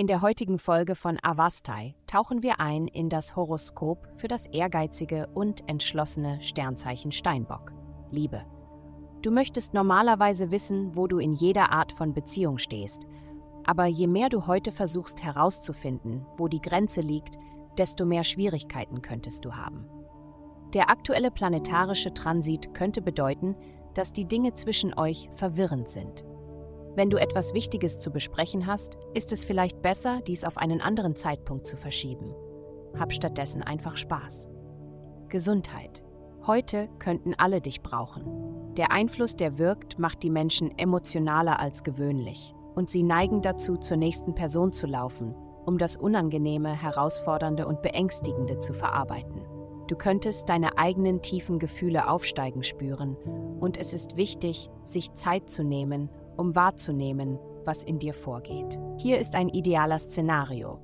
In der heutigen Folge von Avastai tauchen wir ein in das Horoskop für das ehrgeizige und entschlossene Sternzeichen Steinbock. Liebe. Du möchtest normalerweise wissen, wo du in jeder Art von Beziehung stehst, aber je mehr du heute versuchst herauszufinden, wo die Grenze liegt, desto mehr Schwierigkeiten könntest du haben. Der aktuelle planetarische Transit könnte bedeuten, dass die Dinge zwischen euch verwirrend sind. Wenn du etwas Wichtiges zu besprechen hast, ist es vielleicht besser, dies auf einen anderen Zeitpunkt zu verschieben. Hab stattdessen einfach Spaß. Gesundheit. Heute könnten alle dich brauchen. Der Einfluss, der wirkt, macht die Menschen emotionaler als gewöhnlich und sie neigen dazu, zur nächsten Person zu laufen, um das Unangenehme, Herausfordernde und Beängstigende zu verarbeiten. Du könntest deine eigenen tiefen Gefühle aufsteigen spüren und es ist wichtig, sich Zeit zu nehmen, um wahrzunehmen, was in dir vorgeht. Hier ist ein idealer Szenario.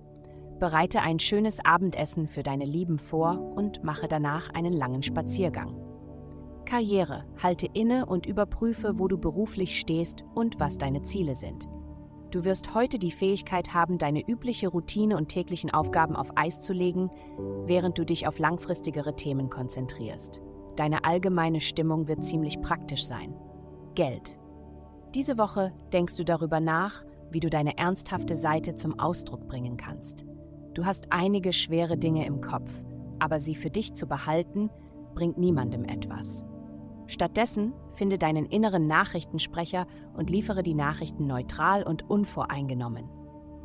Bereite ein schönes Abendessen für deine Lieben vor und mache danach einen langen Spaziergang. Karriere. Halte inne und überprüfe, wo du beruflich stehst und was deine Ziele sind. Du wirst heute die Fähigkeit haben, deine übliche Routine und täglichen Aufgaben auf Eis zu legen, während du dich auf langfristigere Themen konzentrierst. Deine allgemeine Stimmung wird ziemlich praktisch sein. Geld. Diese Woche denkst du darüber nach, wie du deine ernsthafte Seite zum Ausdruck bringen kannst. Du hast einige schwere Dinge im Kopf, aber sie für dich zu behalten, bringt niemandem etwas. Stattdessen finde deinen inneren Nachrichtensprecher und liefere die Nachrichten neutral und unvoreingenommen.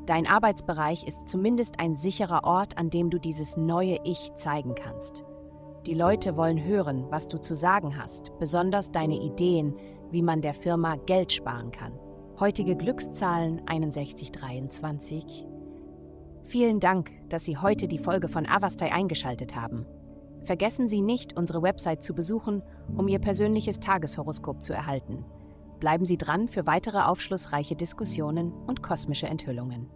Dein Arbeitsbereich ist zumindest ein sicherer Ort, an dem du dieses neue Ich zeigen kannst. Die Leute wollen hören, was du zu sagen hast, besonders deine Ideen, wie man der Firma Geld sparen kann. Heutige Glückszahlen 6123. Vielen Dank, dass Sie heute die Folge von Avastai eingeschaltet haben. Vergessen Sie nicht, unsere Website zu besuchen, um Ihr persönliches Tageshoroskop zu erhalten. Bleiben Sie dran für weitere aufschlussreiche Diskussionen und kosmische Enthüllungen.